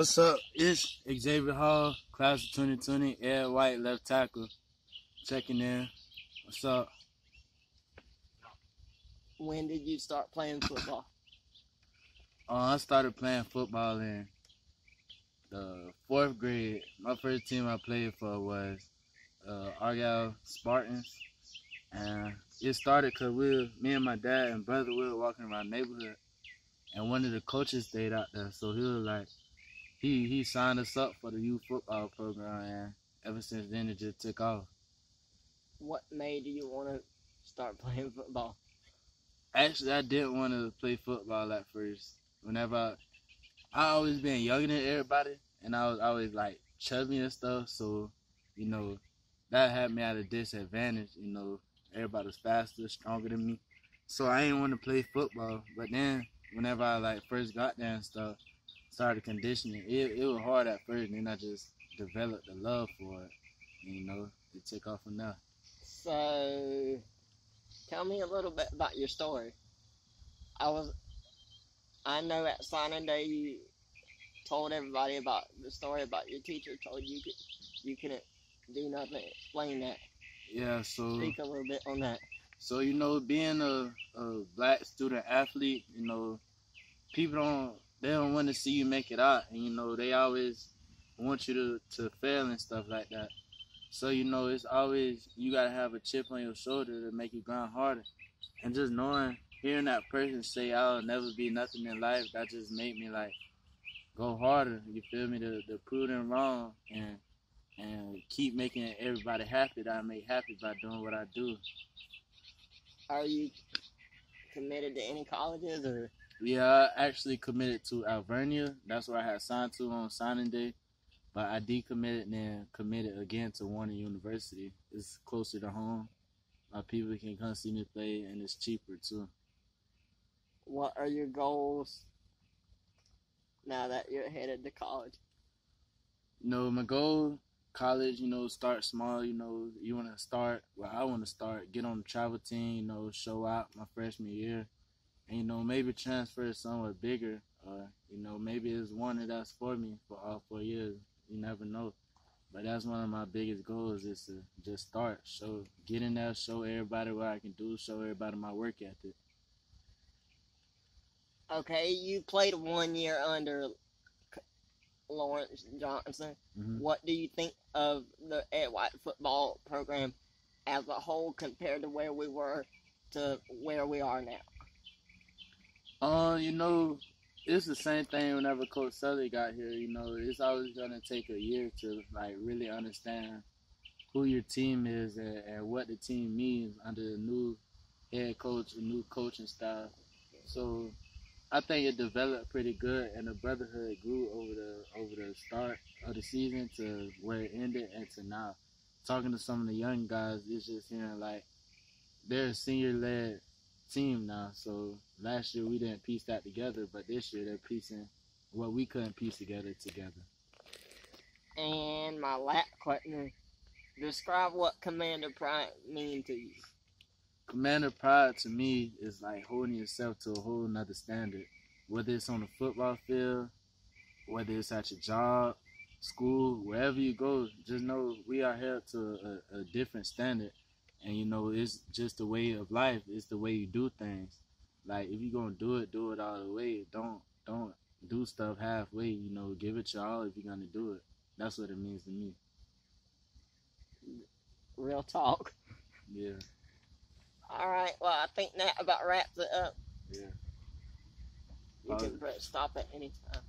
What's up? It's Xavier Hall, class of 2020, Ed White, left tackle. Checking in. What's up? When did you start playing football? Uh, I started playing football in the fourth grade. My first team I played for was uh, Argyle Spartans. And it started because we were, me and my dad and brother, we were walking around the neighborhood. And one of the coaches stayed out there. So he was like, he, he signed us up for the youth football program. And ever since then, it just took off. What made you want to start playing football? Actually, I didn't want to play football at first. Whenever I, I always been younger than everybody, and I was always like chubby and stuff. So, you know, that had me at a disadvantage. You know, everybody was faster, stronger than me. So I didn't want to play football. But then, whenever I like first got there and stuff, started conditioning. It it was hard at first, and then I just developed a love for it. And, you know, it took off from there. So, tell me a little bit about your story. I was, I know at signing day you told everybody about the story about your teacher told you could, you couldn't do nothing. Explain that. Yeah. So. Speak a little bit on that. So you know, being a, a black student athlete, you know, people don't they don't want to see you make it out, and you know they always want you to to fail and stuff like that. So you know, it's always you gotta have a chip on your shoulder to make you grind harder. And just knowing, hearing that person say, "I'll never be nothing in life," that just made me like go harder. You feel me? To, to prove them wrong and and keep making everybody happy that I make happy by doing what I do. Are you committed to any colleges or? Yeah, I actually committed to Alvernia. That's where I had signed to on signing day. But I decommitted and then committed again to Warner University. It's closer to home. My people can come see me play, and it's cheaper too. What are your goals now that you're headed to college? You know, my goal, college, you know, start small. You know, you want to start, well, I want to start, get on the travel team, you know, show out my freshman year. And, you know, maybe transfer somewhere bigger. Or, you know, maybe it's one that's for me for all four years. You never know. But that's one of my biggest goals is to just start, show, get in there, show everybody what I can do, show everybody my work ethic. Okay, you played one year under Lawrence Johnson. Mhm. What do you think of the Ed White football program as a whole compared to where we were to where we are now? You know, it's the same thing whenever Coach Sully got here. You know, it's always gonna take a year to like really understand who your team is and, and what the team means under the new head coach, a new coaching style. So I think it developed pretty good, and the brotherhood grew over the over the start of the season to where it ended and to now. Talking to some of the young guys, it's just hearing like they're senior led team now. So last year we didn't piece that together, but this year they're piecing what we couldn't piece together together. And my last question: Describe what Commander Pride mean to you. Commander pride to me is like holding yourself to a whole nother standard. Whether it's on the football field, whether it's at your job, school, wherever you go, just know we are held to a, a different standard. And you know, it's just the way of life. It's the way you do things. Like if you're gonna do it, do it all the way. Don't don't do stuff halfway. You know, give it your all if you're gonna do it. That's what it means to me. Real talk. Yeah, All right. Well, I think that about wraps it up. yeah. You can stop at any time.